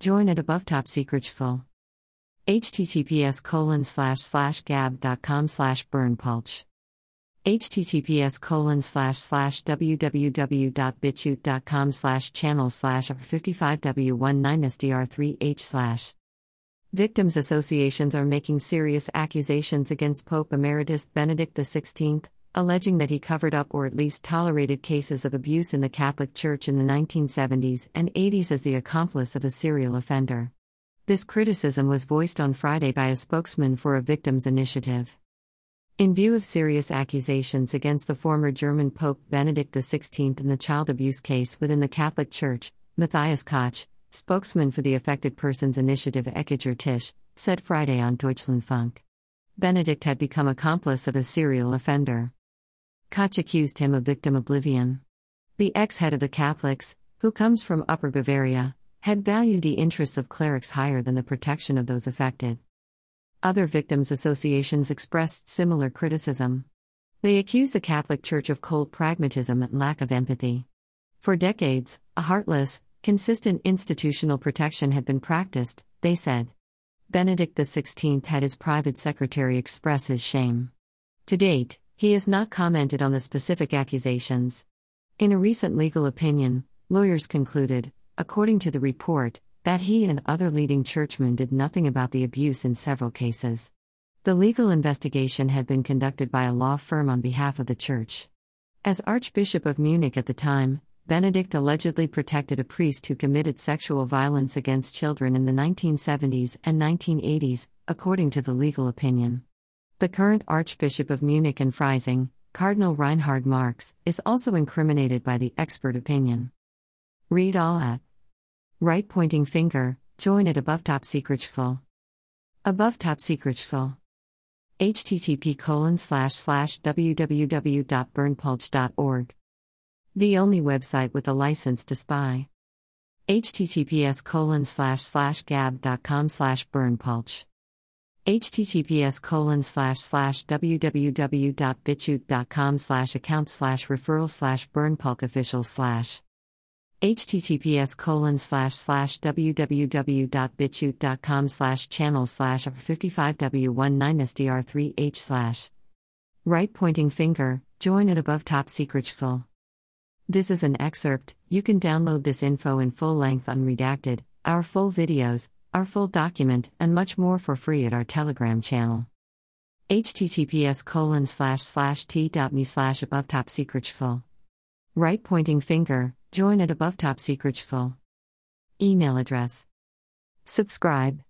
join at above top secret https colon slash slash gab.com slash berndpulch https colon slash slash www.bitchute.com slash channel slash 55w19sdr3h slash. Victims' associations are making serious accusations against Pope Emeritus Benedict XVI, alleging that he covered up or at least tolerated cases of abuse in the Catholic Church in the 1970s and 80s as the accomplice of a serial offender. This criticism was voiced on Friday by a spokesman for a victims' initiative. In view of serious accusations against the former German Pope Benedict XVI in the child abuse case within the Catholic Church, Matthias Katsch, spokesman for the Affected Persons Initiative Eckiger Tisch, said Friday on Deutschlandfunk. Benedict had become accomplice of a serial offender. Katsch accused him of victim oblivion. The ex head of the Catholics, who comes from Upper Bavaria, had valued the interests of clerics higher than the protection of those affected. Other victims' associations expressed similar criticism. They accused the Catholic Church of cold pragmatism and lack of empathy. For decades, a heartless, Consistent institutional protection had been practiced, they said. Benedict XVI had his private secretary express his shame. To date, he has not commented on the specific accusations. In a recent legal opinion, lawyers concluded, according to the report, that he and other leading churchmen did nothing about the abuse in several cases. The legal investigation had been conducted by a law firm on behalf of the church. As Archbishop of Munich at the time, Benedict allegedly protected a priest who committed sexual violence against children in the 1970s and 1980s, according to the legal opinion. The current Archbishop of Munich and Freising, Cardinal Reinhard Marx, is also incriminated by the expert opinion. Read all at right pointing finger, join at above top secret full. Above top secret full. http colon slash slash www.berndpulch.org the only website with a license to spy. https colon slash slash gab.com slash berndpulch https colon slash slash www.bitchute.com slash account slash referral slash berndpulch official slash https colon slash slash www.bitchute.com slash channel slash 55w19sdr3h slash right pointing finger join at above top secret full this is an excerpt, you can download this info in full length unredacted, our full videos, our full document, and much more for free at our Telegram channel. https colon slash slash t.me slash above top. Right pointing finger, join at above top. Email address. Subscribe.